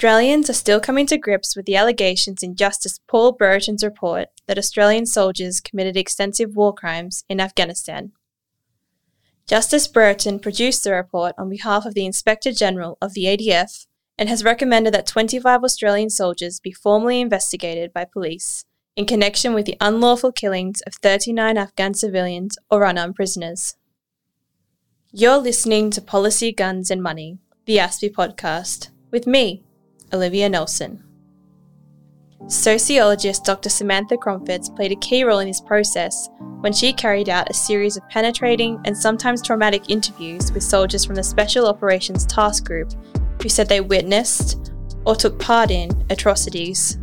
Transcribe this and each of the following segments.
Australians are still coming to grips with the allegations in Justice Paul Brereton's report that Australian soldiers committed extensive war crimes in Afghanistan. Justice Brereton produced the report on behalf of the Inspector General of the ADF and has recommended that 25 Australian soldiers be formally investigated by police in connection with the unlawful killings of 39 Afghan civilians or unarmed prisoners. You're listening to Policy, Guns and Money, the ASPI podcast with me, Olivia Nelson. Sociologist Dr. Samantha Crompvoets played a key role in this process when she carried out a series of penetrating and sometimes traumatic interviews with soldiers from the Special Operations Task Group who said they witnessed or took part in atrocities.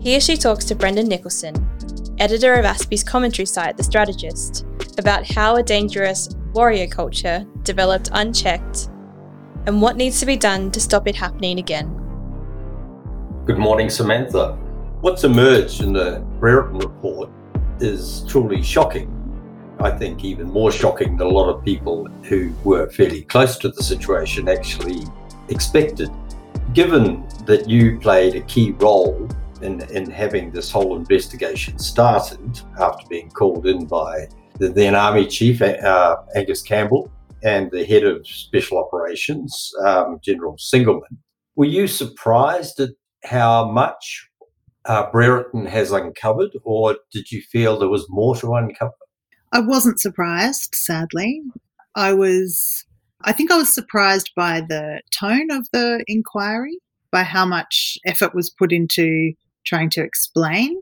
Here she talks to Brendan Nicholson, editor of ASPI's commentary site The Strategist, about how a dangerous warrior culture developed unchecked and what needs to be done to stop it happening again. Good morning, Samantha. What's emerged in the Brereton report is truly shocking. I think even more shocking than a lot of people who were fairly close to the situation actually expected. Given that you played a key role in, in having this whole investigation started after being called in by the then Army Chief, uh, Angus Campbell, and the head of special operations, um, General Sengelman. Were you surprised at how much uh, Brereton has uncovered, or did you feel there was more to uncover? I wasn't surprised, sadly. I was, I think I was surprised by the tone of the inquiry, by how much effort was put into trying to explain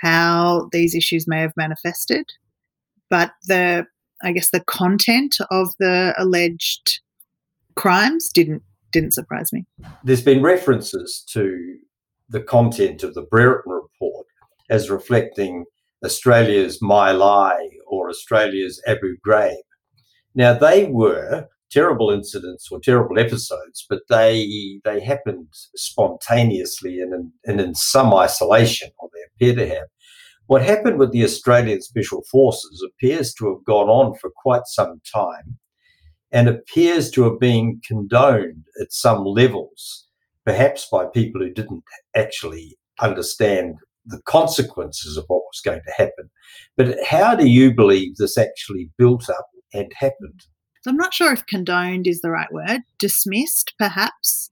how these issues may have manifested. But the I guess the content of the alleged crimes didn't didn't surprise me. There's been references to the content of the Brereton report as reflecting Australia's My Lai or Australia's Abu Ghraib. Now they were terrible incidents or terrible episodes, but they they happened spontaneously and in, and in some isolation, or they appear to have. What happened with the Australian Special Forces appears to have gone on for quite some time and appears to have been condoned at some levels, perhaps by people who didn't actually understand the consequences of what was going to happen. But how do you believe this actually built up and happened? I'm not sure if condoned is the right word, dismissed perhaps,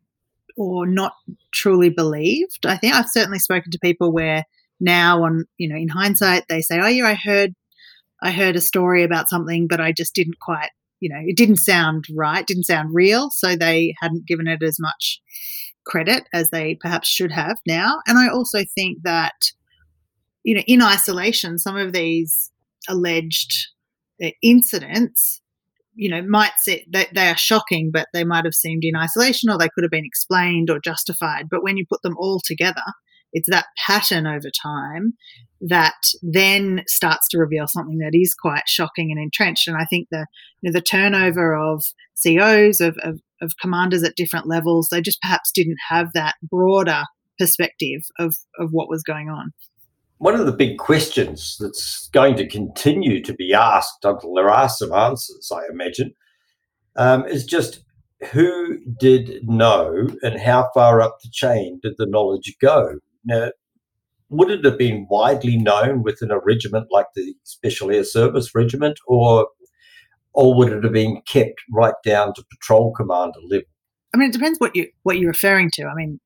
or not truly believed. I think I've certainly spoken to people where now on you know in hindsight they say oh yeah i heard i heard a story about something but i just didn't quite you know it didn't sound right didn't sound real. So they hadn't given it as much credit as they perhaps should have now. And i also think that you know in isolation some of these alleged uh, incidents you know might say that they are shocking but they might have seemed in isolation or they could have been explained or justified. But when you put them all together it's that pattern over time that then starts to reveal something that is quite shocking and entrenched. And I think the you know, the turnover of COs of, of, of commanders at different levels, they just perhaps didn't have that broader perspective of, of what was going on. One of the big questions that's going to continue to be asked until there are some answers, I imagine, um, is just who did know and how far up the chain did the knowledge go? Now, would it have been widely known within a regiment like the Special Air Service Regiment, or or would it have been kept right down to patrol commander level? I mean, it depends what you what you're referring to. I mean,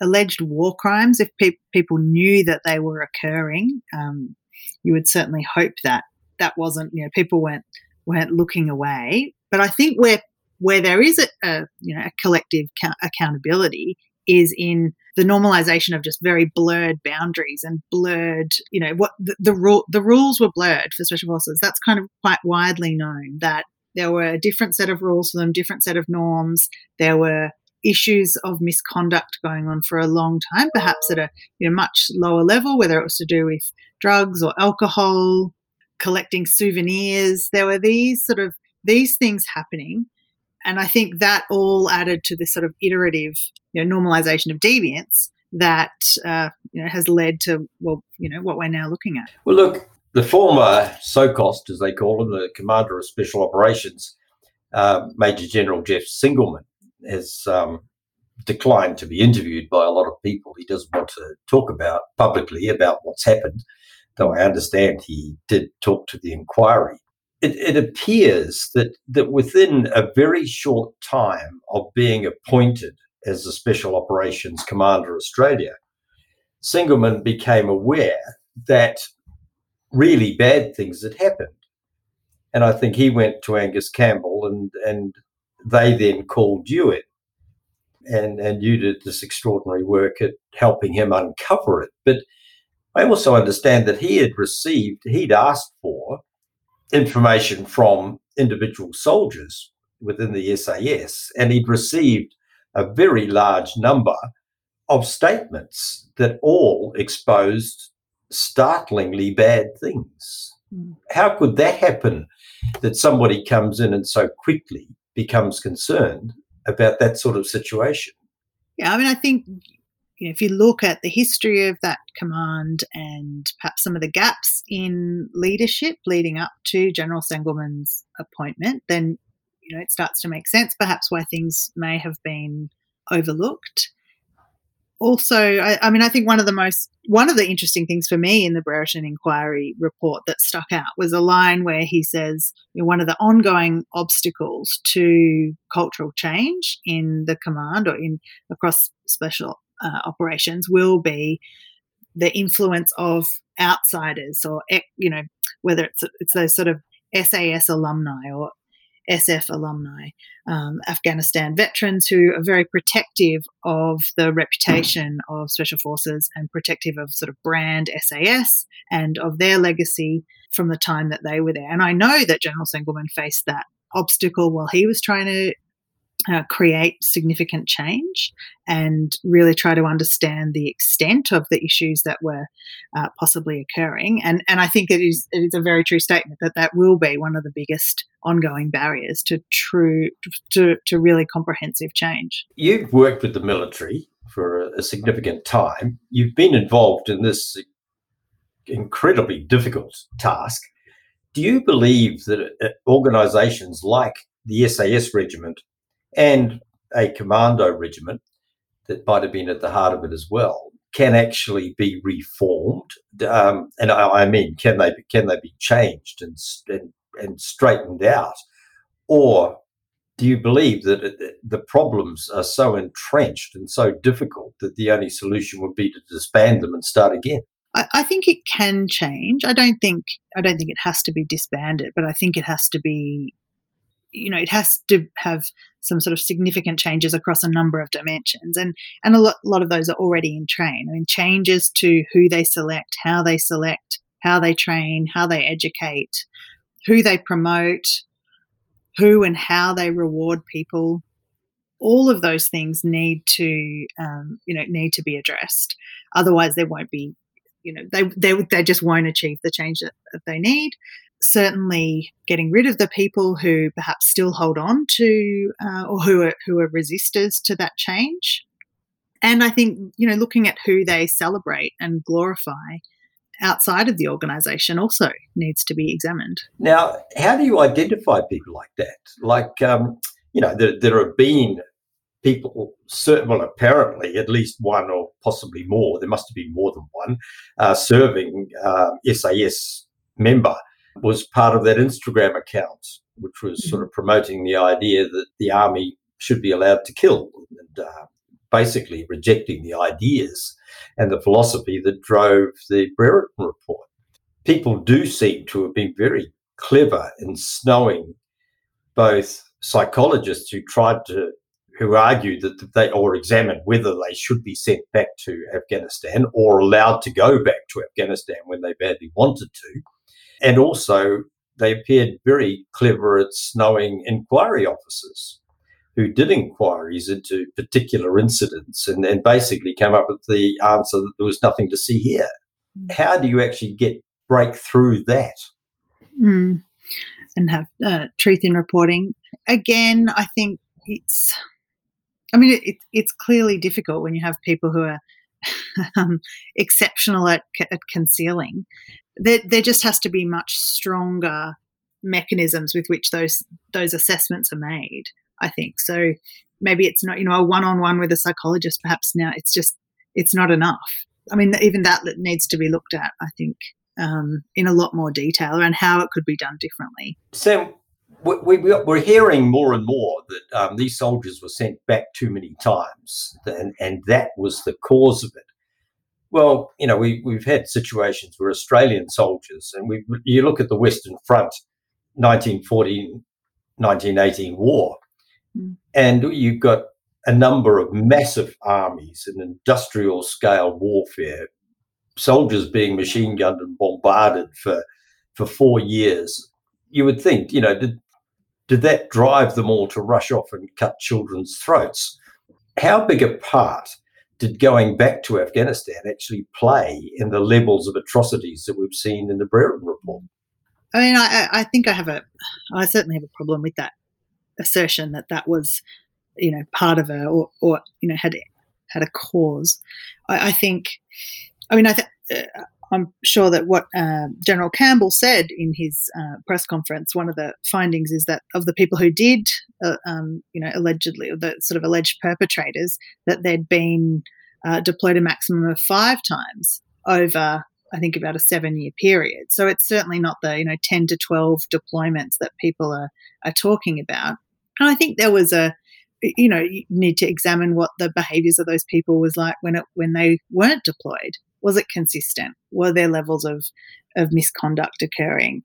alleged war crimes. If pe- people knew that they were occurring, um, you would certainly hope that that wasn't. You know, people weren't weren't looking away. But I think where where there is a, a you know a collective ca- accountability is in the normalization of just very blurred boundaries and blurred, you know, what the, the rule the rules were blurred for special forces. That's kind of quite widely known that there were a different set of rules for them, different set of norms. There were issues of misconduct going on for a long time, perhaps at a you know, much lower level, whether it was to do with drugs or alcohol, collecting souvenirs. There were these sort of these things happening and I think that all added to this sort of iterative you know, normalization of deviance that uh, you know, has led to well, you know, what we're now looking at. Well, look, the former SOCAUST, as they call him, the Commander of Special Operations, uh, Major General Jeff Sengelman, has um, declined to be interviewed by a lot of people. He doesn't want to talk about publicly about what's happened, though I understand he did talk to the inquiry. It, it appears that, that within a very short time of being appointed as the Special Operations Commander Australia, Sengelman became aware that really bad things had happened. And I think he went to Angus Campbell and, and they then called you in. And, and you did this extraordinary work at helping him uncover it. But I also understand that he had received, he'd asked for information from individual soldiers within the SAS, and he'd received a very large number of statements that all exposed startlingly bad things. Mm. How could that happen that somebody comes in and so quickly becomes concerned about that sort of situation? Yeah, I mean, I think you know, if you look at the history of that command and perhaps some of the gaps in leadership leading up to General Sengelman's appointment, then you know it starts to make sense perhaps why things may have been overlooked. Also, I, I, mean, I think one of the most one of the interesting things for me in the Brereton inquiry report that stuck out was a line where he says you know, one of the ongoing obstacles to cultural change in the command or in across special uh, operations will be the influence of outsiders or you know whether it's it's those sort of SAS alumni or SF alumni, um, Afghanistan veterans who are very protective of the reputation of special forces and protective of sort of brand SAS and of their legacy from the time that they were there. And I know that General Sengelman faced that obstacle while he was trying to uh, create significant change and really try to understand the extent of the issues that were uh, possibly occurring. And and I think it is it is a very true statement that that will be one of the biggest ongoing barriers to true to to really comprehensive change. You've worked with the military for a, a significant time. You've been involved in this incredibly difficult task. Do you believe that uh, organisations like the SAS regiment and a commando regiment that might have been at the heart of it as well can actually be reformed. Um, and I, I, mean, can they can they be changed and, and and straightened out, or do you believe that the problems are so entrenched and so difficult that the only solution would be to disband them and start again? I, I think it can change. I don't think I don't think it has to be disbanded, but I think it has to be you know, it has to have some sort of significant changes across a number of dimensions. And, and a lot, a lot of those are already in train. I mean, changes to who they select, how they select, how they train, how they educate, who they promote, who and how they reward people. All of those things need to, um, you know, need to be addressed. Otherwise, there won't be, you know, they, they, they just won't achieve the change that, that they need certainly getting rid of the people who perhaps still hold on to uh, or who are who are resistors to that change. And i think you know looking at who they celebrate and glorify outside of the organization also needs to be examined. Now how do you identify people like that? Like um, you know there, there have been people well apparently at least one or possibly more there must have been more than one uh, serving uh, sas member was part of that Instagram account, which was sort of promoting the idea that the army should be allowed to kill and uh, basically rejecting the ideas and the philosophy that drove the Brereton report. People do seem to have been very clever in snowing both psychologists who tried to who argued that they or examined whether they should be sent back to Afghanistan or allowed to go back to Afghanistan when they badly wanted to and also, they appeared very clever at snowing inquiry officers who did inquiries into particular incidents and, and basically came up with the answer that there was nothing to see here. Mm. How do you actually get break through that? Mm. And have uh, truth in reporting. Again, I think it's, I mean, it, it's clearly difficult when you have people who are um, exceptional at, at concealing there, there just has to be much stronger mechanisms with which those those assessments are made. I think so. maybe it's not, you know, a one on one with a psychologist, perhaps now it's just, it's not enough. I mean, even that needs to be looked at, I think, um, in a lot more detail around how it could be done differently. Sam, we, we, we're hearing more and more that um, these soldiers were sent back too many times, and, and that was the cause of it. Well, you know, we, we've had situations where Australian soldiers, and we, you look at the Western Front, 1914, 1918 war, mm. and you've got a number of massive armies and industrial scale warfare, soldiers being machine gunned and bombarded for for four years. You would think, you know, did did that drive them all to rush off and cut children's throats? How big a part did going back to Afghanistan actually play in the levels of atrocities that we've seen in the Brereton report? I mean, I, I think I have a, I certainly have a problem with that assertion that that was, you know, part of a, or, or you know, had had a cause. I, I think, I mean, I think. Uh, I'm sure that what uh, General Campbell said in his uh, press conference, one of the findings is that of the people who did, uh, um, you know, allegedly, or the sort of alleged perpetrators, that they'd been uh, deployed a maximum of five times over, I think, about a seven-year period. So it's certainly not the you know 10 to 12 deployments that people are are talking about. And I think there was a you know you need to examine what the behaviors of those people was like when it when they weren't deployed was it consistent? Were there levels of of misconduct occurring?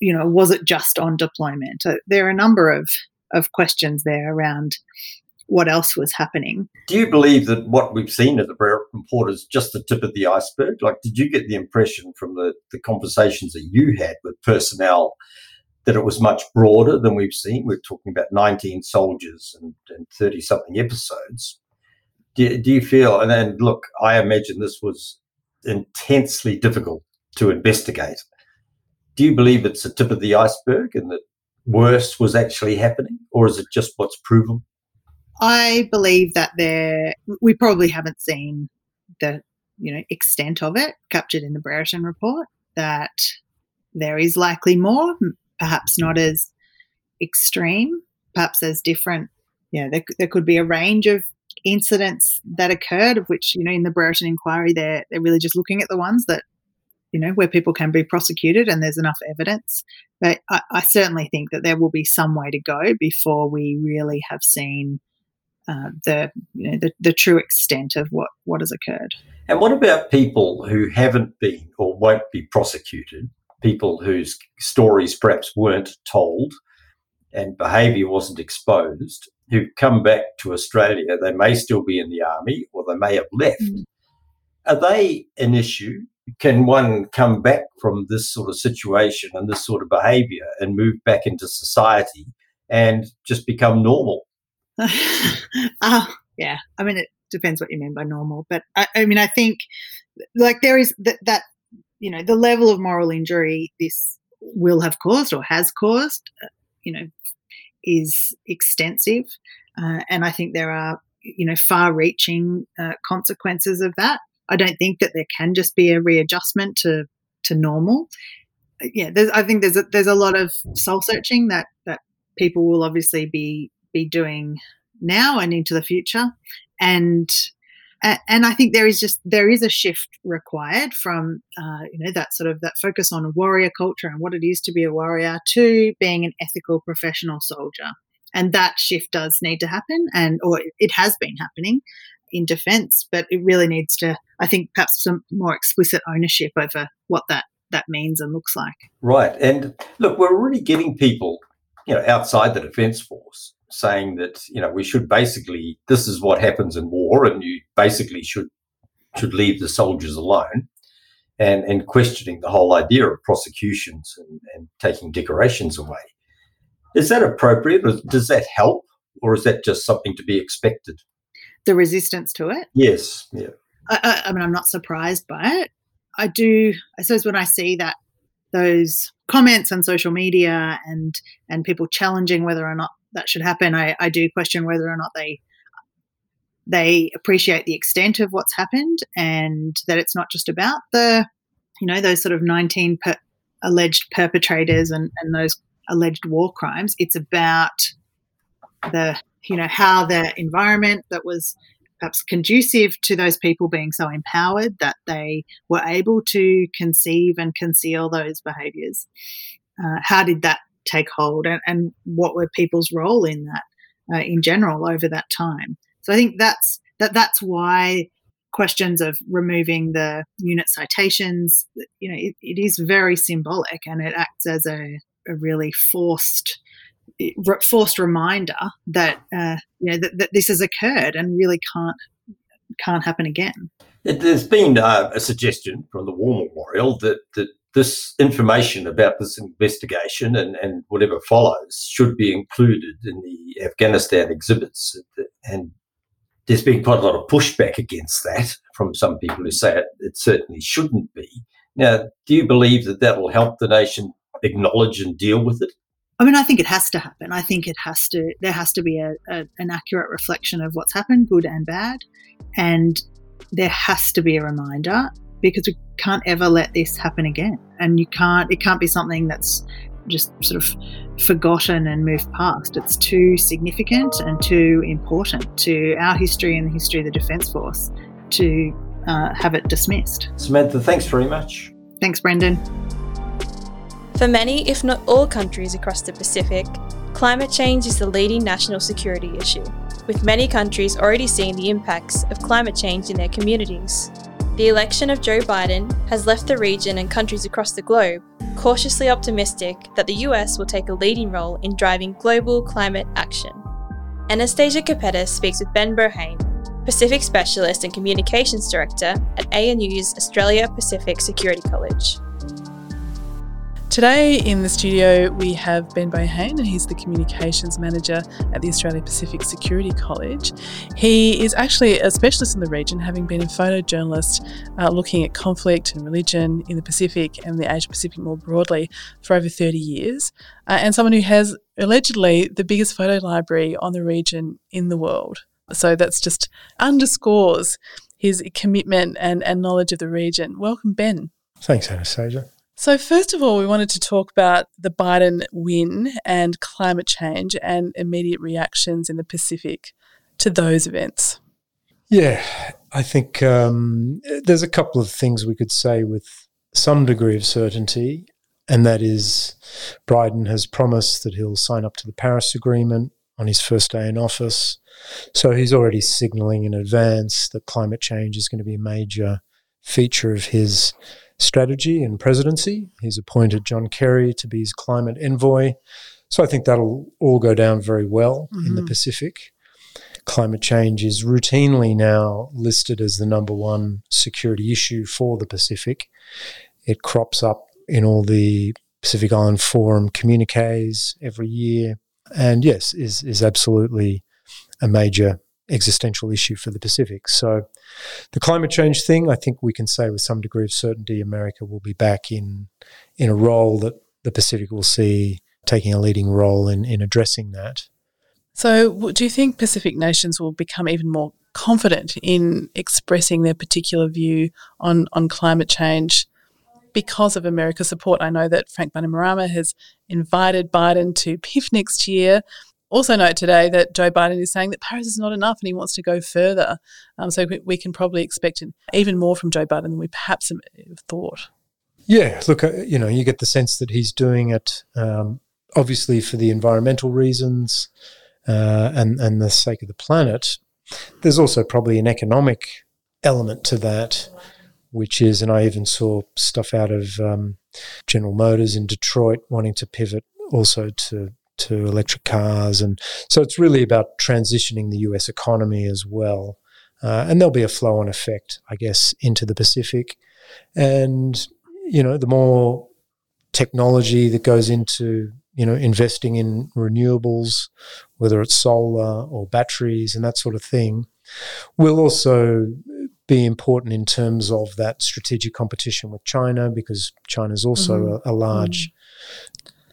You know, was it just on deployment? There are a number of of questions there around what else was happening. Do you believe that what we've seen at the report is just the tip of the iceberg? Like, did you get the impression from the, the conversations that you had with personnel that it was much broader than we've seen? We're talking about 19 soldiers and 30 something episodes do, do you feel, and then look, I imagine this was intensely difficult to investigate. Do you believe it's the tip of the iceberg and that worse was actually happening, or is it just what's proven? I believe that there, we probably haven't seen the you know extent of it captured in the Brereton report. That there is likely more, perhaps not as extreme, perhaps as different. Yeah, there, there could be a range of incidents that occurred, of which, you know, in the Brereton inquiry, they're, they're really just looking at the ones that, you know, where people can be prosecuted and there's enough evidence. But I, I certainly think that there will be some way to go before we really have seen uh, the, you know, the, the true extent of what, what has occurred. And what about people who haven't been or won't be prosecuted? People whose stories perhaps weren't told and behaviour wasn't exposed, who've come back to Australia, they may still be in the army or they may have left. Mm. Are they an issue? Can one come back from this sort of situation and this sort of behaviour and move back into society and just become normal? uh, yeah, I mean, it depends what you mean by normal, but I, I mean, I think like there is that, that, you know, the level of moral injury this will have caused or has caused, uh, you know, is extensive, uh, and I think there are you know far-reaching uh, consequences of that. I don't think that there can just be a readjustment to to normal. Yeah, I think there's a, there's a lot of soul searching that that people will obviously be be doing now and into the future, and and I think there is just there is a shift required from uh, you know that sort of that focus on warrior culture and what it is to be a warrior to being an ethical professional soldier, and that shift does need to happen, and or it has been happening in defence, but it really needs to I think perhaps some more explicit ownership over what that that means and looks like. Right, and look, we're already getting people you know outside the defence force saying that you know we should basically this is what happens in war, and you basically should should leave the soldiers alone, and and questioning the whole idea of prosecutions and, and taking decorations away. Is that appropriate? Or does that help, or is that just something to be expected? The resistance to it. Yes. Yeah. I, I mean, I'm not surprised by it. I do. I suppose when I see that those comments on social media and and people challenging whether or not that should happen. I, I do question whether or not they they appreciate the extent of what's happened and that it's not just about the you know those sort of 19 per, alleged perpetrators and, and those alleged war crimes it's about the you know, how the environment that was perhaps conducive to those people being so empowered that they were able to conceive and conceal those behaviors. Uh, how did that take hold and, and, what were people's role in that uh, in general over that time? So I think that's that that's why questions of removing the unit citations, you know, it, it is very symbolic and it acts as a, a really forced forced reminder that uh, you know that, that, this has occurred and really can't can't happen again. There's been uh, a suggestion from the War Memorial that that this information about this investigation and, and whatever follows should be included in the Afghanistan exhibits. And there's been quite a lot of pushback against that from some people who say it, it certainly shouldn't be. Now, do you believe that that will help the nation acknowledge and deal with it? I mean, I think it has to happen. I think it has to. There has to be a, a, an accurate reflection of what's happened, good and bad, and there has to be a reminder because can't ever let this happen again. And you can't. It can't be something that's just sort of forgotten and moved past. It's too significant and too important to our history and the history of the Defence Force to uh, have it dismissed. Samantha, thanks very much. Thanks, Brendan. For many, if not all countries across the Pacific, climate change is the leading national security issue, with many countries already seeing the impacts of climate change in their communities. The election of Joe Biden has left the region and countries across the globe cautiously optimistic that the US will take a leading role in driving global climate action. Anastasia Kapetas speaks with Ben Bohane, Pacific Specialist and Communications Director at ANU's Australia Pacific Security College. Today in the studio we have Ben Bohane, and he's the Communications Manager at the Australia Pacific Security College. He is actually a specialist in the region, having been a photojournalist uh, looking at conflict and religion in the Pacific and the Asia Pacific more broadly for over 30 years, uh, and someone who has allegedly the biggest photo library on the region in the world. So that's just underscores his commitment and, and knowledge of the region. Welcome, Ben. Thanks, Anastasia. So, first of all, we wanted to talk about the Biden win and climate change and immediate reactions in the Pacific to those events. Yeah, I think um, there's a couple of things we could say with some degree of certainty, and that is Biden has promised that he'll sign up to the Paris Agreement on his first day in office. So he's already signaling in advance that climate change is going to be a major feature of his strategy and presidency. He's appointed John Kerry to be his climate envoy. So I think that'll all go down very well mm-hmm. in the mm-hmm. Pacific. Climate change is routinely now listed as the number one security issue for the Pacific. It crops up in all the Pacific Island Forum communiques every year. And yes, is, is absolutely a major existential issue for the Pacific. So, the climate change thing, I think we can say with some degree of certainty, America will be back in in a role that the Pacific will see taking a leading role in in addressing that. So, do you think Pacific nations will become even more confident in expressing their particular view on on climate change? Because of America's support, I know that Frank Bainimarama has invited Biden to PIF next year also note today that Joe Biden is saying that Paris is not enough and he wants to go further. Um, so we can probably expect even more from Joe Biden than we perhaps thought. Yeah, look, uh, you know, you get the sense that he's doing it um, obviously for the environmental reasons uh, and and the sake of the planet. There's also probably an economic element to that, which is, and I even saw stuff out of um, General Motors in Detroit wanting to pivot also to to electric cars. And so it's really about transitioning the US economy as well. Uh, and there'll be a flow on effect, I guess, into the Pacific. And, you know, the more technology that goes into, you know, investing in renewables, whether it's solar or batteries and that sort of thing, will also be important in terms of that strategic competition with China because China is also mm-hmm. a, a, large mm-hmm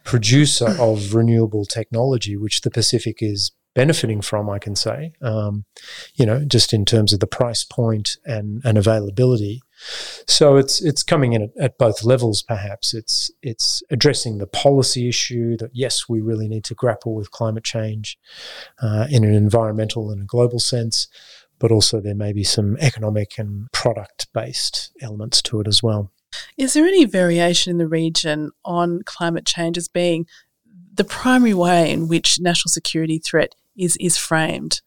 producer of renewable technology, which the Pacific is benefiting from, I can say, um, you know, just in terms of the price point and, and availability. So it's it's coming in at, at, both levels. Perhaps it's it's addressing the policy issue that yes, we really need to grapple with climate change uh, in an environmental and a global sense, but also there may be some economic and product based elements to it as well. Is there any variation in the region on climate change as being the primary way in which national security threat is is framed?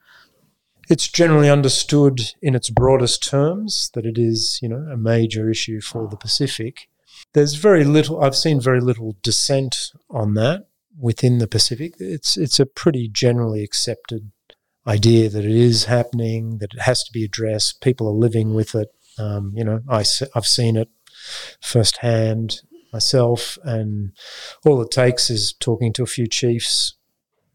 it's generally understood in its broadest terms that it is, you know, a major issue for the Pacific. There's very little. I've seen very little dissent on that within the Pacific. It's it's a pretty generally accepted idea that it is happening, that it has to be addressed. People are living with it. Um, you know, I, I've seen it firsthand myself, and all it takes is talking to a few chiefs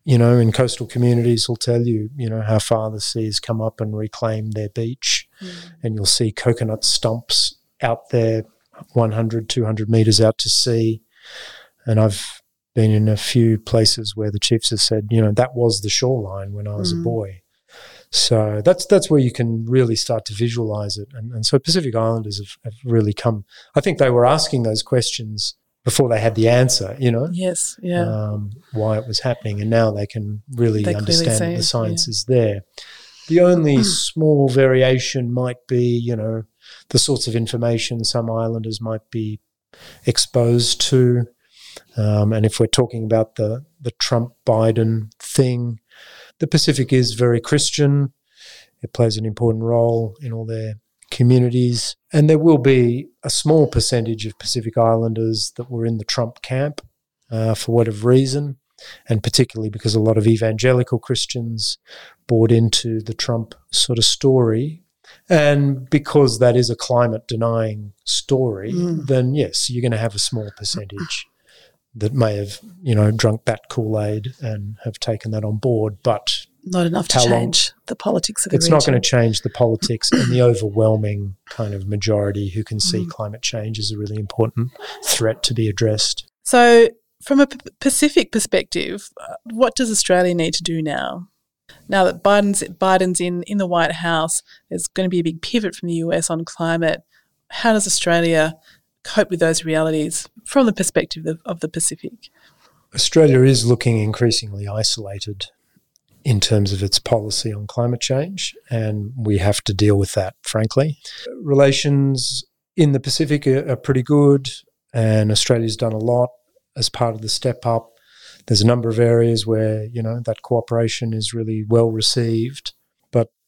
you know, in coastal communities will tell you, you know, how far the seas come up and reclaim their beach. Mm. And you'll see coconut stumps out there 100, 200 meters out to sea. And I've been in a few places where the chiefs have said, you know, that was the shoreline when I was mm. a boy. So that's that's where you can really start to visualize it. And, and so Pacific Islanders have, have really come. I think they were asking those questions before they had the answer, you know? Yes, yeah. Um, why it was happening. And now they can really they understand that the science yeah. is there. The only small variation might be, you know, the sorts of information some islanders might be exposed to. Um, and if we're talking about the, the Trump Biden thing, the Pacific is very Christian. It plays an important role in all their communities. And there will be a small percentage of Pacific Islanders that were in the Trump camp uh, for whatever reason, and particularly because a lot of evangelical Christians bought into the Trump sort of story. And because that is a climate denying story, mm. then yes, you're going to have a small percentage that may have, you know, drunk that Kool Aid and have taken that on board. But not enough to change long, the politics of the It's region. not going to change the politics and the overwhelming kind of majority who can see mm. climate change as a really important threat to be addressed. So, from a P- Pacific perspective, uh, what does Australia need to do now? Now that Biden's Biden's in in the White House, there's going to be a big pivot from the US on climate. How does Australia cope with those realities from the perspective of, of the Pacific? Australia is looking increasingly isolated in terms of its policy on climate change, and we have to deal with that, frankly. Relations in the Pacific are, are pretty good, and Australia's done a lot as part of the step up. There's a number of areas where, you know, that cooperation is really well received,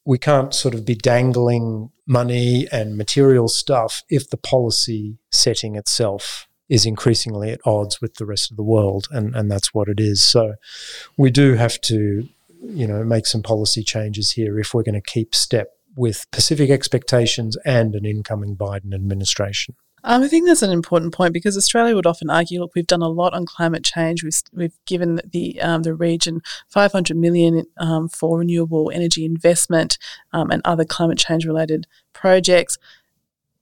we can't sort of be dangling money and material stuff if the policy setting itself is increasingly at odds with the rest of the world, and, and that's what it is. So we do have to you know, make some policy changes here if we're going to keep step with Pacific expectations and an incoming Biden administration. Um, I think that's an important point because Australia would often argue, look, we've done a lot on climate change. We've, we've given the um, the region 500 million um, for renewable energy investment um, and other climate change related projects.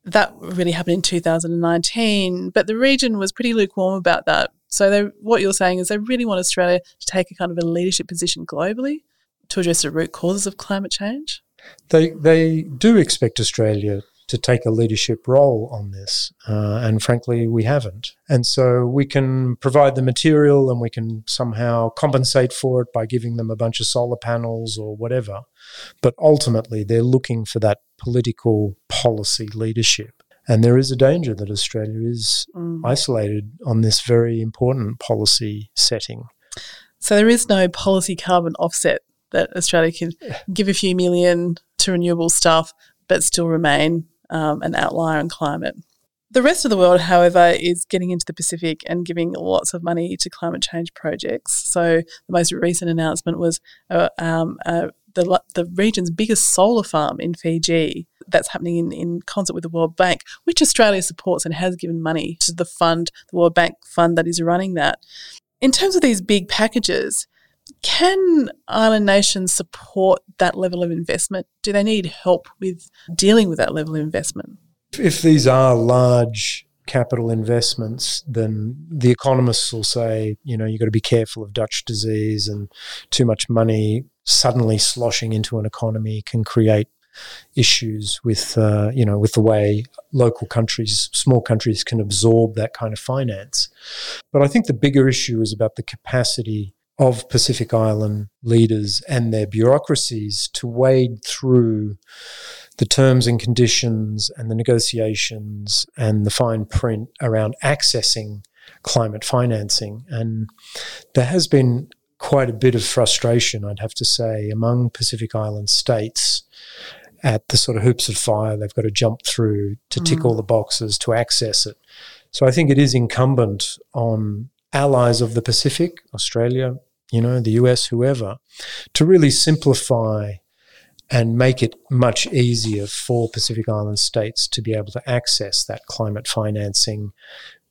That really happened in 2019, but the region was pretty lukewarm about that. So they, what you're saying is they really want Australia to take a kind of a leadership position globally to address the root causes of climate change. They they do expect Australia to take a leadership role on this, uh, and frankly, we haven't. And so we can provide the material, and we can somehow compensate for it by giving them a bunch of solar panels or whatever. But ultimately, they're looking for that political policy leadership. And there is a danger that Australia is mm. isolated on this very important policy setting. So there is no policy carbon offset that Australia can give a few million to renewable stuff, but still remain um, an outlier in climate. The rest of the world, however, is getting into the Pacific and giving lots of money to climate change projects. So the most recent announcement was uh, um, uh, the, the region's biggest solar farm in Fiji that's happening in, in concert with the World Bank, which Australia supports and has given money to the fund, the World Bank fund that is running that. In terms of these big packages, can island nations support that level of investment? Do they need help with dealing with that level of investment? If these are large capital investments, then the economists will say, you know, you've got to be careful of Dutch disease and too much money suddenly sloshing into an economy can create issues with uh, you know with the way local countries, small countries, can absorb that kind of finance. But I think the bigger issue is about the capacity of Pacific Island leaders and their bureaucracies to wade through the terms and conditions and the negotiations and the fine print around accessing climate financing. And there has been quite a bit of frustration, I'd have to say, among Pacific Island states at the sort of hoops of fire they've got to jump through to tick mm. all the boxes to access it. So I think it is incumbent on allies of the Pacific, Australia, you know, the US, whoever, to really simplify and make it much easier for Pacific Island states to be able to access that climate financing.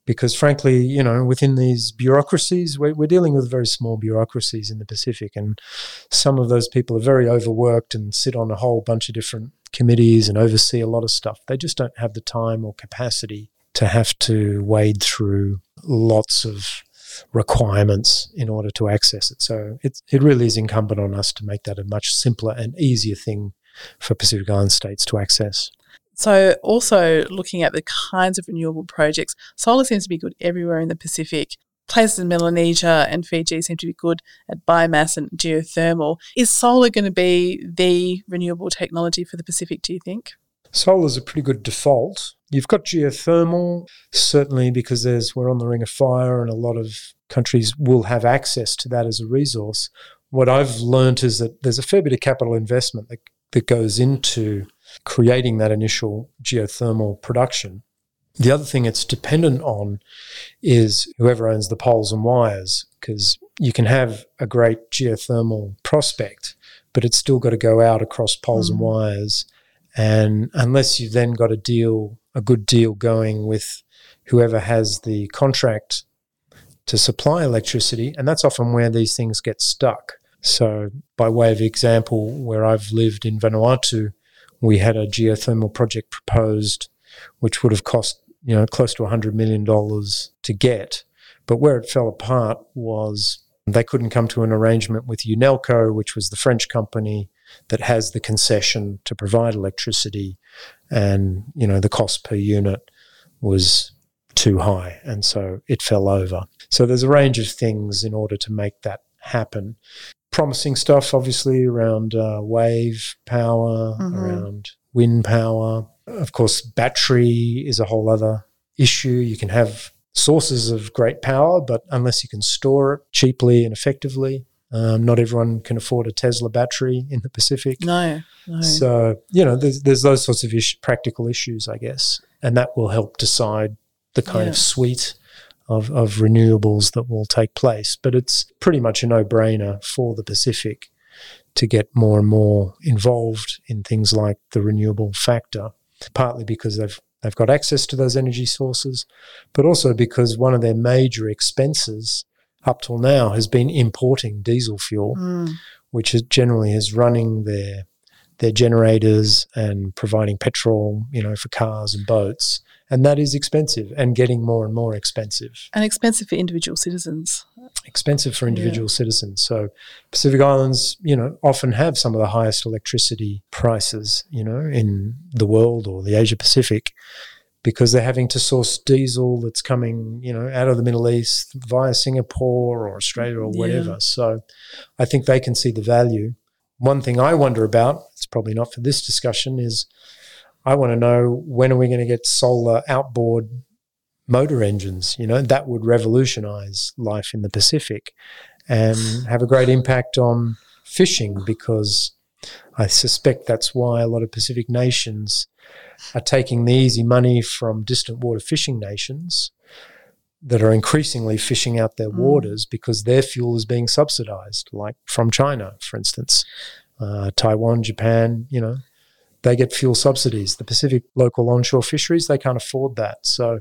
Because frankly, you know, within these bureaucracies, we're, we're, dealing with very small bureaucracies in the Pacific, and some of those people are very overworked and sit on a whole bunch of different committees and oversee a lot of stuff. They just don't have the time or capacity to have to wade through lots of requirements in order to access it. So it, it really is incumbent on us to make that a much simpler and easier thing for Pacific Island states to access. So, also looking at the kinds of renewable projects, solar seems to be good everywhere in the Pacific. Places in Melanesia and Fiji seem to be good at biomass and geothermal. Is solar going to be the renewable technology for the Pacific, do you think? Solar is a pretty good default. You've got geothermal, certainly because there's we're on the ring of fire and a lot of countries will have access to that as a resource. What I've learned is that there's a fair bit of capital investment that, that goes into creating that initial geothermal production. The other thing it's dependent on is whoever owns the poles and wires, because you can have a great geothermal prospect, but it's still got to go out across poles mm. and wires and unless you've then got a deal, a good deal going with whoever has the contract to supply electricity, and that's often where these things get stuck. So, by way of example, where I've lived in Vanuatu, we had a geothermal project proposed, which would have cost you know close to hundred million dollars to get. But where it fell apart was they couldn't come to an arrangement with Unelco, which was the French company that has the concession to provide electricity, and you know the cost per unit was too high, and so it fell over. So there's a range of things in order to make that happen. Promising stuff, obviously, around uh, wave power, mm-hmm. around wind power. Of course, battery is a whole other issue. You can have sources of great power, but unless you can store it cheaply and effectively, um, not everyone can afford a Tesla battery in the Pacific. No, no. So you know, there's there's those sorts of practical issues, I guess, and that will help decide the kind yeah. of suite of of renewables that will take place. But it's pretty much a no brainer for the Pacific to get more and more involved in things like the renewable factor, partly because they've they've got access to those energy sources, but also because one of their major expenses up till now has been importing diesel fuel, mm. which is generally is running their their generators and providing petrol, you know, for cars and boats. And that is expensive and getting more and more expensive. And expensive for individual citizens. Expensive for individual yeah. citizens. So Pacific Islands, you know, often have some of the highest electricity prices, you know, in the world or the Asia Pacific because they're having to source diesel that's coming, you know, out of the Middle East via Singapore or Australia or whatever. Yeah. So I think they can see the value. One thing I wonder about, it's probably not for this discussion, is I want to know when are we going to get solar outboard motor engines? You know, that would revolutionize life in the Pacific and have a great impact on fishing because I suspect that's why a lot of Pacific nations are taking the easy money from distant water fishing nations that are increasingly fishing out their mm. waters because their fuel is being subsidized, like from China, for instance. Uh, Taiwan, Japan, you know, they get fuel subsidies. The Pacific local onshore fisheries, they can't afford that. So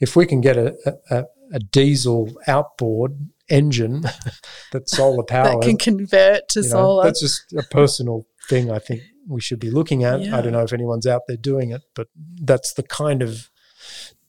if we can get a, a, a diesel outboard engine that's solar powered that can convert to you know, solar, that's just a personal thing I think we should be looking at. Yeah. I don't know if anyone's out there doing it, but that's the kind of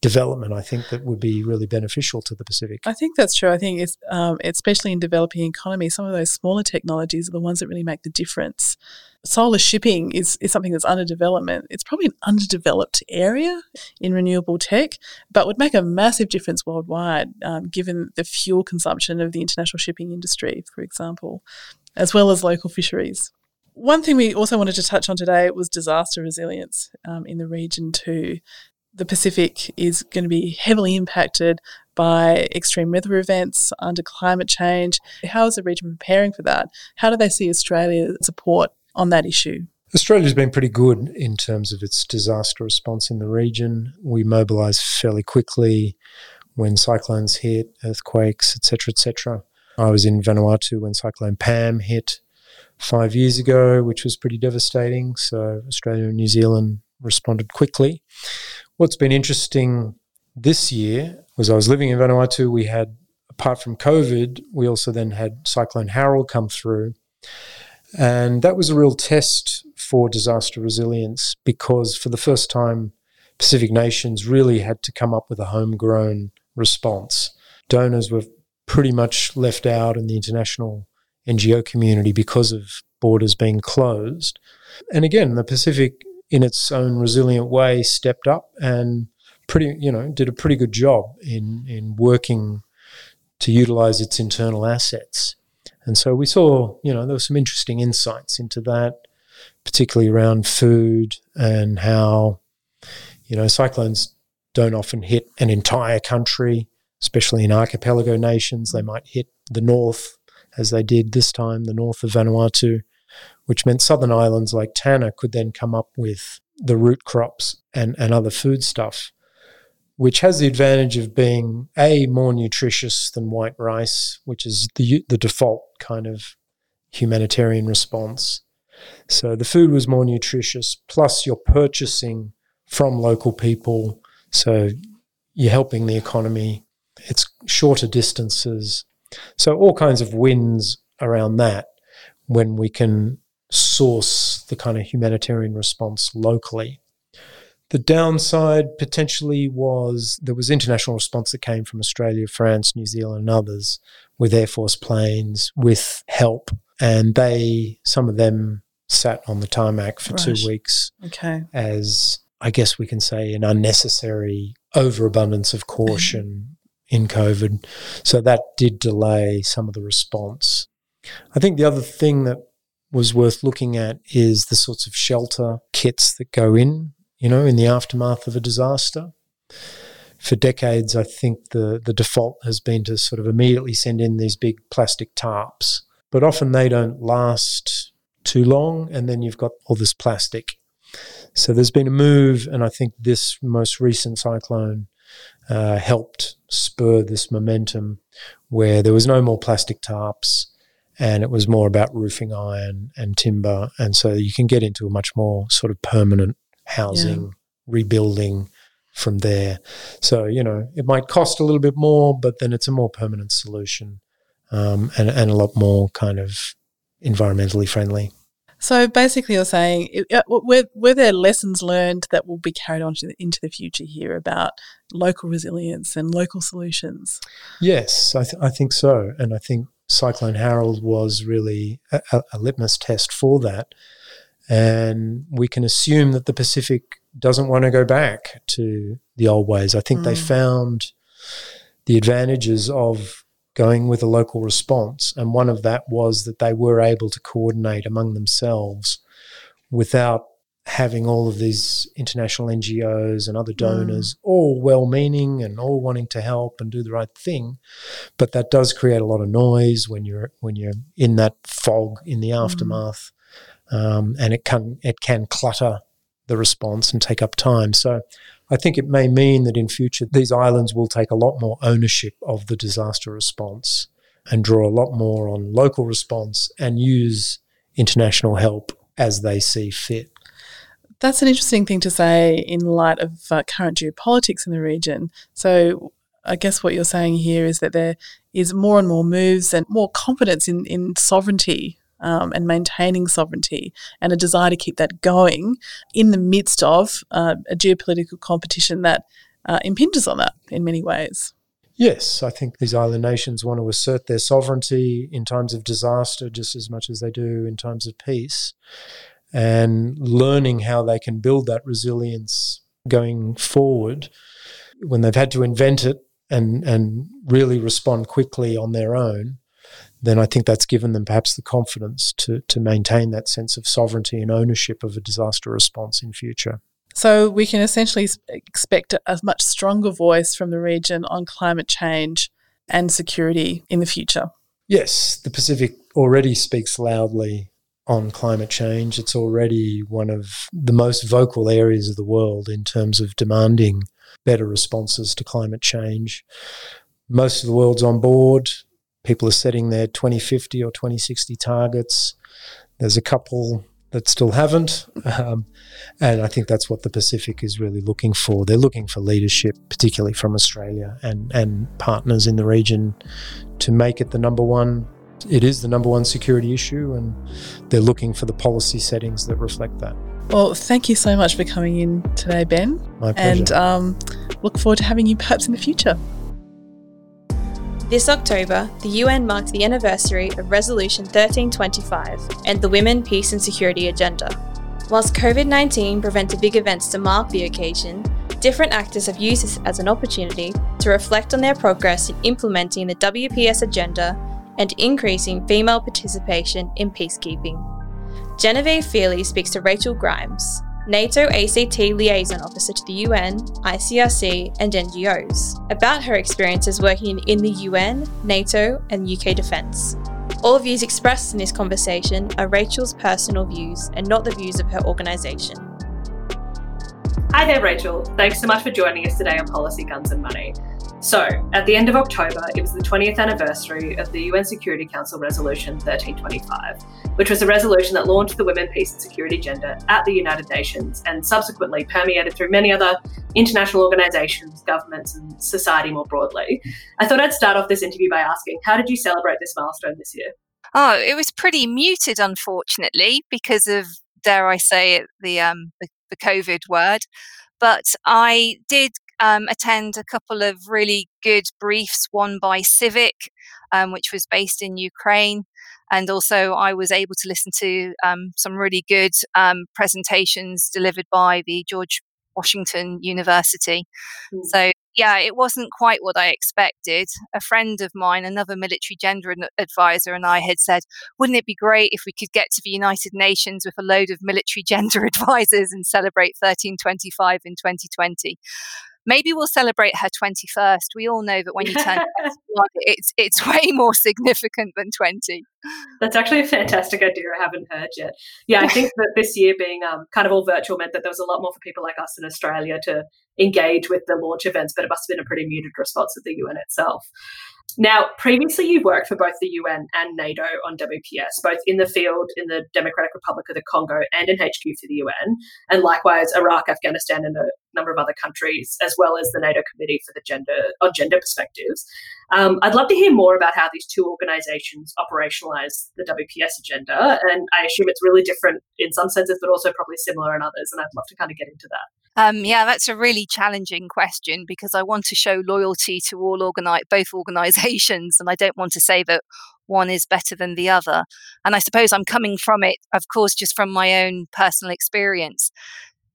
development, I think that would be really beneficial to the Pacific. I think that's true. I think it's um, especially in developing economies, some of those smaller technologies are the ones that really make the difference. Solar shipping is, is something that's under development. It's probably an underdeveloped area in renewable tech, but would make a massive difference worldwide, um, given the fuel consumption of the international shipping industry, for example, as well as local fisheries. One thing we also wanted to touch on today was disaster resilience um, in the region too the Pacific is going to be heavily impacted by extreme weather events under climate change. How is the region preparing for that? How do they see Australia's support on that issue? Australia's been pretty good in terms of its disaster response in the region. We mobilise fairly quickly when cyclones hit, earthquakes, etc., etc. I was in Vanuatu when Cyclone Pam hit five years ago, which was pretty devastating. So Australia and New Zealand responded quickly. What's been interesting this year was I was living in Vanuatu. We had, apart from COVID, we also then had Cyclone Harold come through. And that was a real test for disaster resilience because for the first time, Pacific nations really had to come up with a homegrown response. Donors were pretty much left out in the international NGO community because of borders being closed. And again, the Pacific in its own resilient way, stepped up and pretty, you know, did a pretty good job in in working to utilize its internal assets. And so we saw, you know, there were some interesting insights into that, particularly around food and how, you know, cyclones don't often hit an entire country, especially in archipelago nations. They might hit the north, as they did this time, the north of Vanuatu, which meant southern islands like Tanna could then come up with the root crops and, and other food stuff, which has the advantage of being a more nutritious than white rice, which is the the default kind of humanitarian response. So the food was more nutritious, plus you're purchasing from local people, so you're helping the economy. It's shorter distances, so all kinds of wins around that when we can source the kind of humanitarian response locally. The downside potentially was there was international response that came from Australia, France, New Zealand, and others with Air Force planes, with help. And they, some of them sat on the tarmac for right. two weeks. Okay. As I guess we can say an unnecessary overabundance of caution in COVID. So that did delay some of the response. I think the other thing that was worth looking at is the sorts of shelter kits that go in, you know, in the aftermath of a disaster. For decades, I think the, the default has been to sort of immediately send in these big plastic tarps, but often they don't last too long, and then you've got all this plastic. So there's been a move, and I think this most recent cyclone uh, helped spur this momentum where there was no more plastic tarps and it was more about roofing iron and timber. And so you can get into a much more sort of permanent housing, yeah. rebuilding from there. So, you know, it might cost a little bit more, but then it's a more permanent solution um, and, and a lot more kind of environmentally friendly. So basically, you're saying uh, were, were there lessons learned that will be carried on the, into the future here about local resilience and local solutions? Yes, I, th- I think so. And I think Cyclone Harold was really a, a, litmus test for that. And we can assume that the Pacific doesn't want to go back to the old ways. I think mm. they found the advantages of going with a local response. And one of that was that they were able to coordinate among themselves without having all of these international NGOs and other mm. donors, mm. all well meaning and all wanting to help and do the right thing. But that does create a lot of noise when you're when you're in that fog in the mm. aftermath. Mm. Um, and it can it can clutter the response and take up time. So I think it may mean that in future these islands will take a lot more ownership of the disaster response and draw a lot more on local response and use international help as they see fit. That's an interesting thing to say in light of uh, current geopolitics in the region. So, I guess what you're saying here is that there is more and more moves and more confidence in, in sovereignty um, and maintaining sovereignty and a desire to keep that going in the midst of uh, a geopolitical competition that uh, impinges on that in many ways. Yes, I think these island nations want to assert their sovereignty in times of disaster just as much as they do in times of peace. And learning how they can build that resilience going forward when they've had to invent it and, and really respond quickly on their own, then I think that's given them perhaps the confidence to, to maintain that sense of sovereignty and ownership of a disaster response in future. So we can essentially expect a much stronger voice from the region on climate change and security in the future. Yes, the Pacific already speaks loudly on climate change. It's already one of the most vocal areas of the world in terms of demanding better responses to climate change. Most of the world's on board. People are setting their 2050 or 2060 targets. There's a couple that still haven't. Um, and I think that's what the Pacific is really looking for. They're looking for leadership, particularly from Australia and, and partners in the region, to make it the number one. It is the number one security issue, and they're looking for the policy settings that reflect that. Well, thank you so much for coming in today, Ben. My pleasure. And um, look forward to having you perhaps in the future. This October, the UN marked the anniversary of Resolution 1325 and the Women, Peace and Security Agenda. Whilst COVID 19 prevented big events to mark the occasion, different actors have used this as an opportunity to reflect on their progress in implementing the WPS agenda and increasing female participation in peacekeeping. Genevieve Feely speaks to Rachel Grimes, NATO ACT liaison officer to the UN, ICRC, and NGOs, about her experiences working in the UN, NATO, and UK defence. All views expressed in this conversation are Rachel's personal views and not the views of her organisation. Hi there, Rachel. Thanks so much for joining us today on Policy, Guns and Money. So, at the end of October, it was the 20th anniversary of the UN Security Council Resolution 1325, which was a resolution that launched the Women, Peace and Security agenda at the United Nations and subsequently permeated through many other international organisations, governments, and society more broadly. I thought I'd start off this interview by asking how did you celebrate this milestone this year? Oh, it was pretty muted, unfortunately, because of, dare I say it, the, um, the, the COVID word. But I did um, attend a couple of really good briefs, one by Civic, um, which was based in Ukraine. And also, I was able to listen to um, some really good um, presentations delivered by the George Washington University. Mm. So, yeah, it wasn't quite what I expected. A friend of mine, another military gender advisor, and I had said, wouldn't it be great if we could get to the United Nations with a load of military gender advisors and celebrate 1325 in 2020? Maybe we'll celebrate her 21st. We all know that when you turn it's it's way more significant than 20. That's actually a fantastic idea. I haven't heard yet. Yeah, I think that this year being um, kind of all virtual meant that there was a lot more for people like us in Australia to engage with the launch events, but it must have been a pretty muted response of the UN itself. Now, previously you've worked for both the UN and NATO on WPS, both in the field in the Democratic Republic of the Congo and in HQ for the UN, and likewise Iraq, Afghanistan, and a number of other countries, as well as the NATO Committee for the Gender on Gender Perspectives. Um, I'd love to hear more about how these two organisations operationalise the WPS agenda, and I assume it's really different in some senses, but also probably similar in others. And I'd love to kind of get into that. Um, yeah, that's a really challenging question because I want to show loyalty to all organi- both organisations, and I don't want to say that one is better than the other. And I suppose I'm coming from it, of course, just from my own personal experience.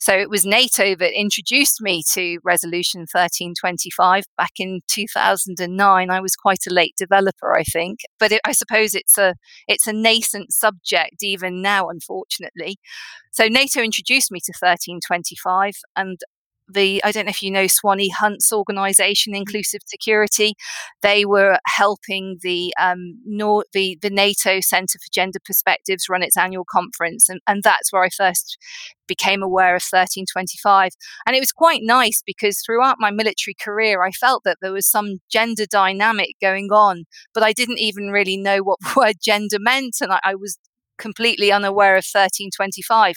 So it was NATO that introduced me to Resolution 1325 back in 2009. I was quite a late developer, I think, but it, I suppose it's a it's a nascent subject even now, unfortunately. So NATO introduced me to 1325, and the I don't know if you know Swanee Hunt's organization, Inclusive Security. They were helping the um, Nor- the the NATO Center for Gender Perspectives run its annual conference, and, and that's where I first became aware of 1325. And it was quite nice because throughout my military career, I felt that there was some gender dynamic going on, but I didn't even really know what the word gender meant, and I, I was completely unaware of 1325.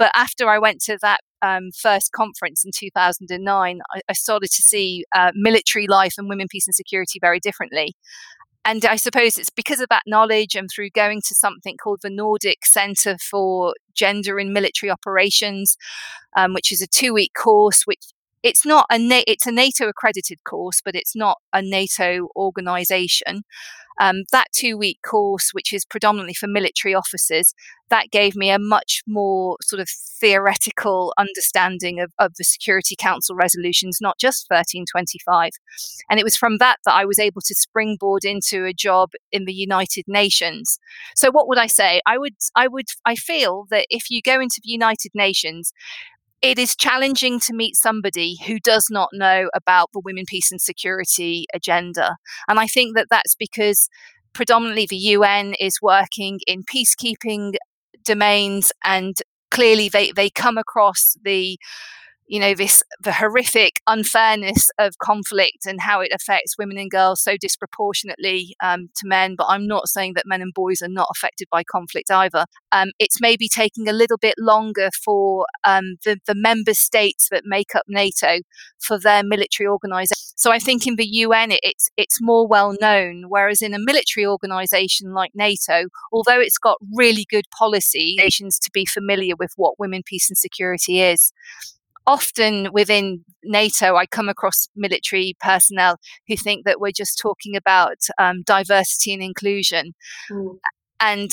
But after I went to that um, first conference in 2009, I, I started to see uh, military life and women, peace, and security very differently. And I suppose it's because of that knowledge and through going to something called the Nordic Center for Gender in Military Operations, um, which is a two week course which it's not a Na- it's a NATO accredited course, but it's not a NATO organization. Um, that two week course, which is predominantly for military officers, that gave me a much more sort of theoretical understanding of, of the Security Council resolutions, not just 1325. And it was from that that I was able to springboard into a job in the United Nations. So what would I say? I would, I would, I feel that if you go into the United Nations, it is challenging to meet somebody who does not know about the women, peace, and security agenda. And I think that that's because predominantly the UN is working in peacekeeping domains and clearly they, they come across the you know this the horrific unfairness of conflict and how it affects women and girls so disproportionately um, to men but i'm not saying that men and boys are not affected by conflict either. Um, it's maybe taking a little bit longer for um, the, the member states that make up nato for their military organization so i think in the un it, it's it's more well known whereas in a military organization like nato although it's got really good policy nations to be familiar with what women peace and security is often within NATO, I come across military personnel who think that we're just talking about um, diversity and inclusion. Mm. And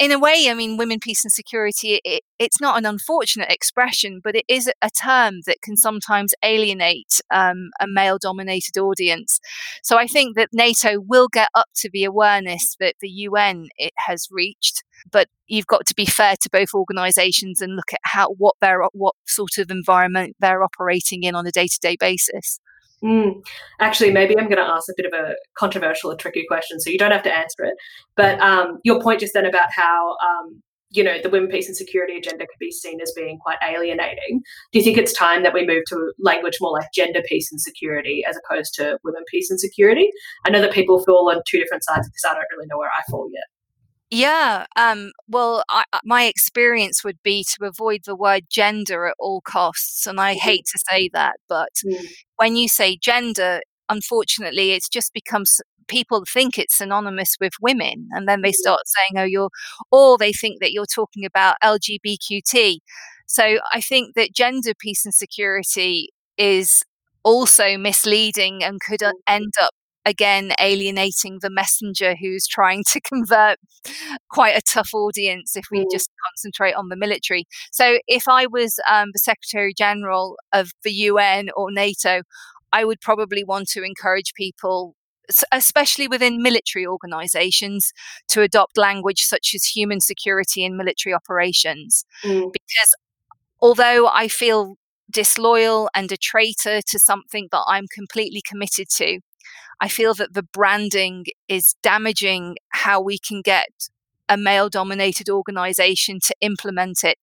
in a way, I mean, women, peace, and security, it, it's not an unfortunate expression, but it is a term that can sometimes alienate um, a male dominated audience. So I think that NATO will get up to the awareness that the UN it has reached but you've got to be fair to both organisations and look at how what what sort of environment they're operating in on a day to day basis. Mm. Actually, maybe I'm going to ask a bit of a controversial, a tricky question, so you don't have to answer it. But um, your point just then about how um, you know the women, peace, and security agenda could be seen as being quite alienating. Do you think it's time that we move to language more like gender, peace, and security as opposed to women, peace, and security? I know that people fall on two different sides of this. I don't really know where I fall yet. Yeah. Um, well, I, my experience would be to avoid the word gender at all costs. And I hate to say that, but mm. when you say gender, unfortunately, it's just becomes people think it's synonymous with women. And then they start saying, oh, you're, or they think that you're talking about LGBTQT. So I think that gender, peace, and security is also misleading and could uh, end up again alienating the messenger who's trying to convert quite a tough audience if we mm. just concentrate on the military. So if I was um, the Secretary General of the UN or NATO, I would probably want to encourage people especially within military organizations, to adopt language such as human security in military operations. Mm. Because although I feel disloyal and a traitor to something that I'm completely committed to, I feel that the branding is damaging how we can get a male dominated organization to implement it.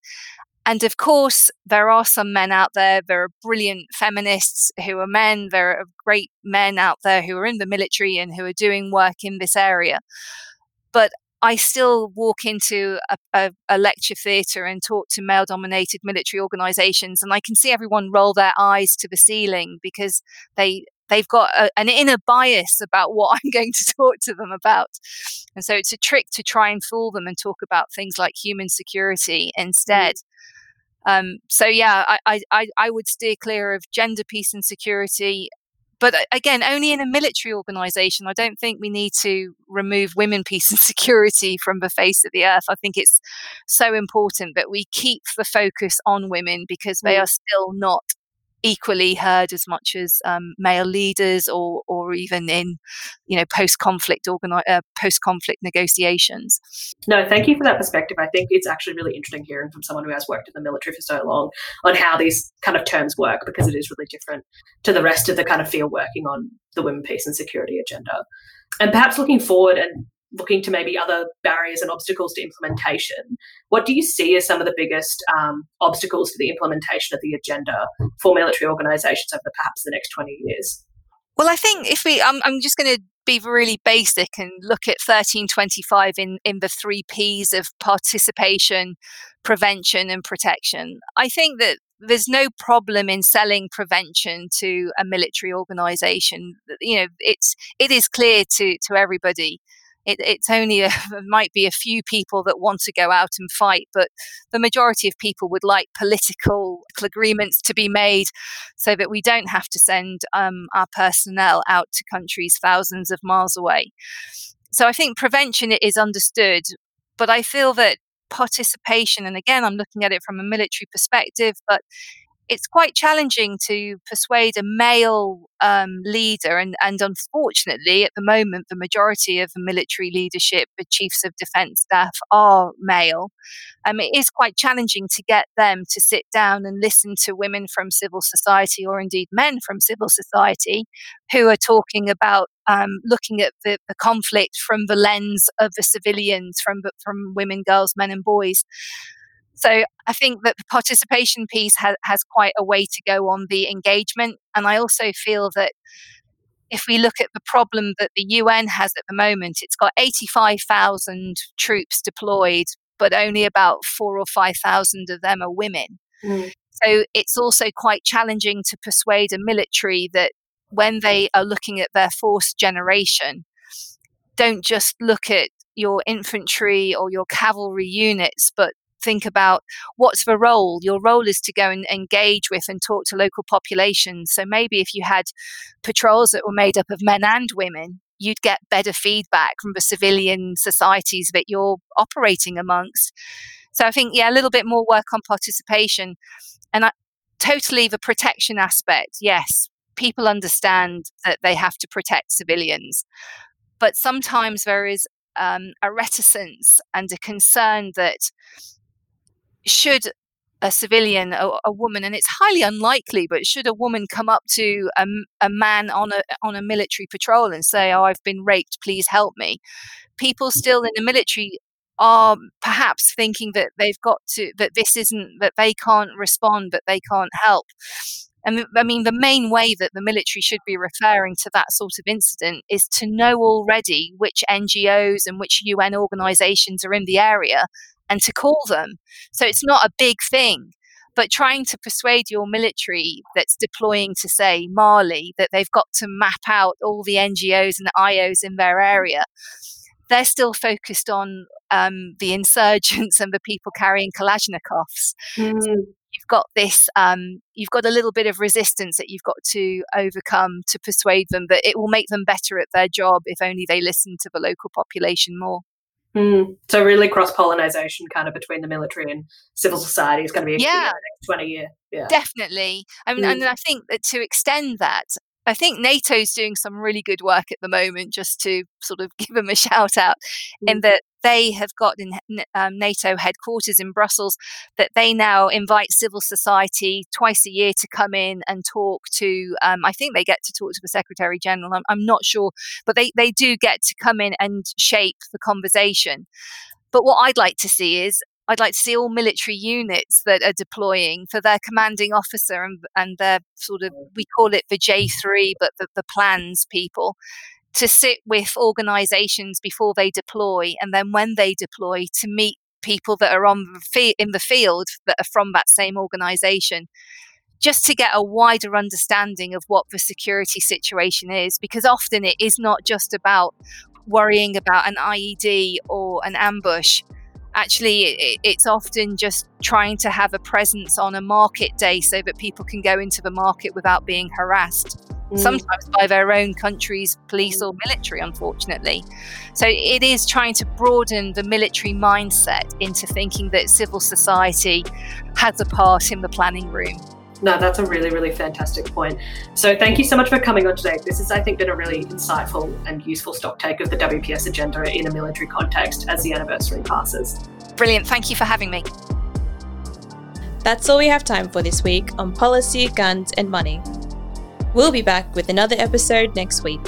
And of course, there are some men out there. There are brilliant feminists who are men. There are great men out there who are in the military and who are doing work in this area. But I still walk into a, a, a lecture theatre and talk to male dominated military organisations, and I can see everyone roll their eyes to the ceiling because they they've got a, an inner bias about what I'm going to talk to them about. And so it's a trick to try and fool them and talk about things like human security instead. Um, so yeah, I, I, I would steer clear of gender, peace, and security. But uh, again, only in a military organization. I don't think we need to remove women, peace, and security from the face of the earth. I think it's so important that we keep the focus on women because they are still not equally heard as much as um, male leaders or or even in you know post conflict organi- uh, post conflict negotiations. No, thank you for that perspective. I think it's actually really interesting hearing from someone who has worked in the military for so long on how these kind of terms work because it is really different to the rest of the kind of field working on the women peace and security agenda. And perhaps looking forward and looking to maybe other barriers and obstacles to implementation, what do you see as some of the biggest um, obstacles to the implementation of the agenda for military organisations over perhaps the next 20 years? Well, I think if we, I'm, I'm just going to be really basic and look at 1325 in, in the three P's of participation, prevention, and protection. I think that there's no problem in selling prevention to a military organization you know it's it is clear to to everybody it, it's only a, might be a few people that want to go out and fight, but the majority of people would like political agreements to be made so that we don't have to send um, our personnel out to countries thousands of miles away. So I think prevention is understood, but I feel that participation, and again, I'm looking at it from a military perspective, but it's quite challenging to persuade a male um, leader, and, and unfortunately, at the moment, the majority of the military leadership, the chiefs of defence staff, are male. Um, it is quite challenging to get them to sit down and listen to women from civil society, or indeed men from civil society, who are talking about um, looking at the, the conflict from the lens of the civilians, from from women, girls, men, and boys. So I think that the participation piece ha- has quite a way to go on the engagement. And I also feel that if we look at the problem that the UN has at the moment, it's got 85,000 troops deployed, but only about four or 5,000 of them are women. Mm. So it's also quite challenging to persuade a military that when they are looking at their force generation, don't just look at your infantry or your cavalry units, but think about what's the role. Your role is to go and engage with and talk to local populations. So maybe if you had patrols that were made up of men and women, you'd get better feedback from the civilian societies that you're operating amongst. So I think, yeah, a little bit more work on participation. And I, totally the protection aspect, yes, people understand that they have to protect civilians. But sometimes there is um, a reticence and a concern that should a civilian, a, a, woman, and it's highly unlikely, but should a woman come up to a, a, man on a on a military patrol and say, "Oh, I've been raped, please help me," people still in the military are perhaps thinking that they've got to that this isn't that they can't respond, that they can't help. And I mean, the main way that the military should be referring to that sort of incident is to know already which NGOs and which UN organizations are in the area and to call them. So it's not a big thing. But trying to persuade your military that's deploying to, say, Mali, that they've got to map out all the NGOs and the IOs in their area, they're still focused on um, the insurgents and the people carrying Kalashnikovs. Mm. So you've got this, um, you've got a little bit of resistance that you've got to overcome to persuade them that it will make them better at their job if only they listen to the local population more. Mm. So really cross pollination kind of between the military and civil society is going to be a yeah. next 20 year. Yeah. Definitely. I mean, mm. and I think that to extend that, I think NATO's doing some really good work at the moment, just to sort of give them a shout out, mm. in that they have got in um, NATO headquarters in Brussels that they now invite civil society twice a year to come in and talk to. Um, I think they get to talk to the Secretary General. I'm, I'm not sure, but they, they do get to come in and shape the conversation. But what I'd like to see is I'd like to see all military units that are deploying for their commanding officer and, and their sort of, we call it the J3, but the, the plans people, to sit with organizations before they deploy. And then when they deploy, to meet people that are on in the field that are from that same organization just to get a wider understanding of what the security situation is because often it is not just about worrying about an IED or an ambush actually it's often just trying to have a presence on a market day so that people can go into the market without being harassed mm. sometimes by their own country's police or military unfortunately so it is trying to broaden the military mindset into thinking that civil society has a part in the planning room no, that's a really, really fantastic point. So thank you so much for coming on today. This has, I think, been a really insightful and useful stock take of the WPS agenda in a military context as the anniversary passes. Brilliant. Thank you for having me. That's all we have time for this week on policy, guns, and money. We'll be back with another episode next week.